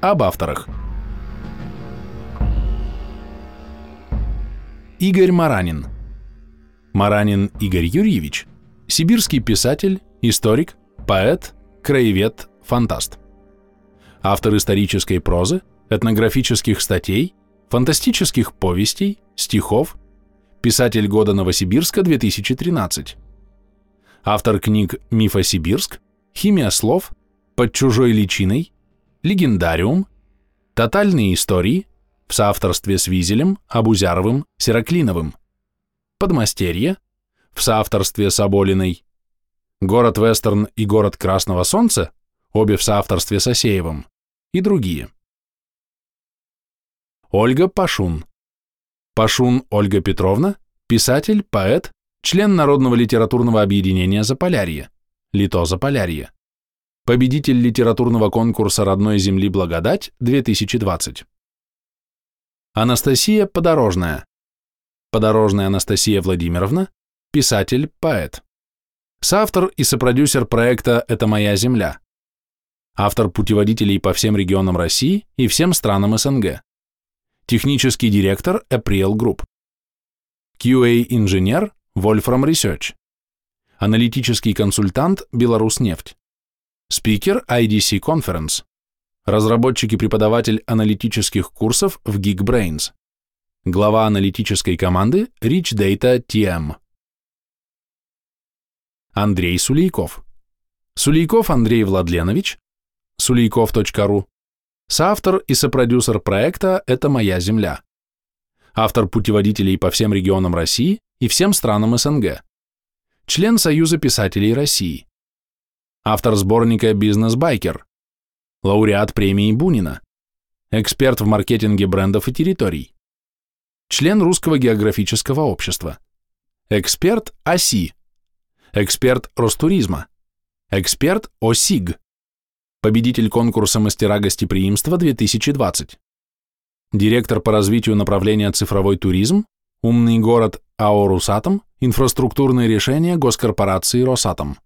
Об авторах. Игорь Маранин. Маранин Игорь Юрьевич – сибирский писатель, историк, поэт, краевед, фантаст. Автор исторической прозы, этнографических статей, фантастических повестей, стихов, писатель года Новосибирска 2013. Автор книг «Мифосибирск», «Химия слов», «Под чужой личиной», «Легендариум», «Тотальные истории», в соавторстве с Визелем, Абузяровым, Сероклиновым, «Подмастерье», в соавторстве с Аболиной, «Город Вестерн» и «Город Красного Солнца», обе в соавторстве с Осеевым, и другие. Ольга Пашун. Пашун Ольга Петровна, писатель, поэт, член Народного литературного объединения Заполярье, Лито Заполярье, победитель литературного конкурса «Родной земли Благодать» 2020. Анастасия Подорожная. Подорожная Анастасия Владимировна, писатель, поэт. Соавтор и сопродюсер проекта «Это моя земля». Автор путеводителей по всем регионам России и всем странам СНГ. Технический директор April Group. QA-инженер Wolfram Research. Аналитический консультант Беларусьнефть. Спикер IDC Conference. Разработчик и преподаватель аналитических курсов в Geekbrains. Глава аналитической команды Rich Data TM. Андрей Сулейков. Сулейков Андрей Владленович. Сулейков.ру. Соавтор и сопродюсер проекта «Это моя земля». Автор путеводителей по всем регионам России и всем странам СНГ. Член Союза писателей России. Автор сборника «Бизнес-байкер». Лауреат премии Бунина. Эксперт в маркетинге брендов и территорий. Член Русского географического общества. Эксперт ОСИ. Эксперт Ростуризма. Эксперт ОСИГ. Победитель конкурса «Мастера гостеприимства 2020». Директор по развитию направления цифровой туризм, умный город АО «Русатом», инфраструктурные решения госкорпорации «Росатом».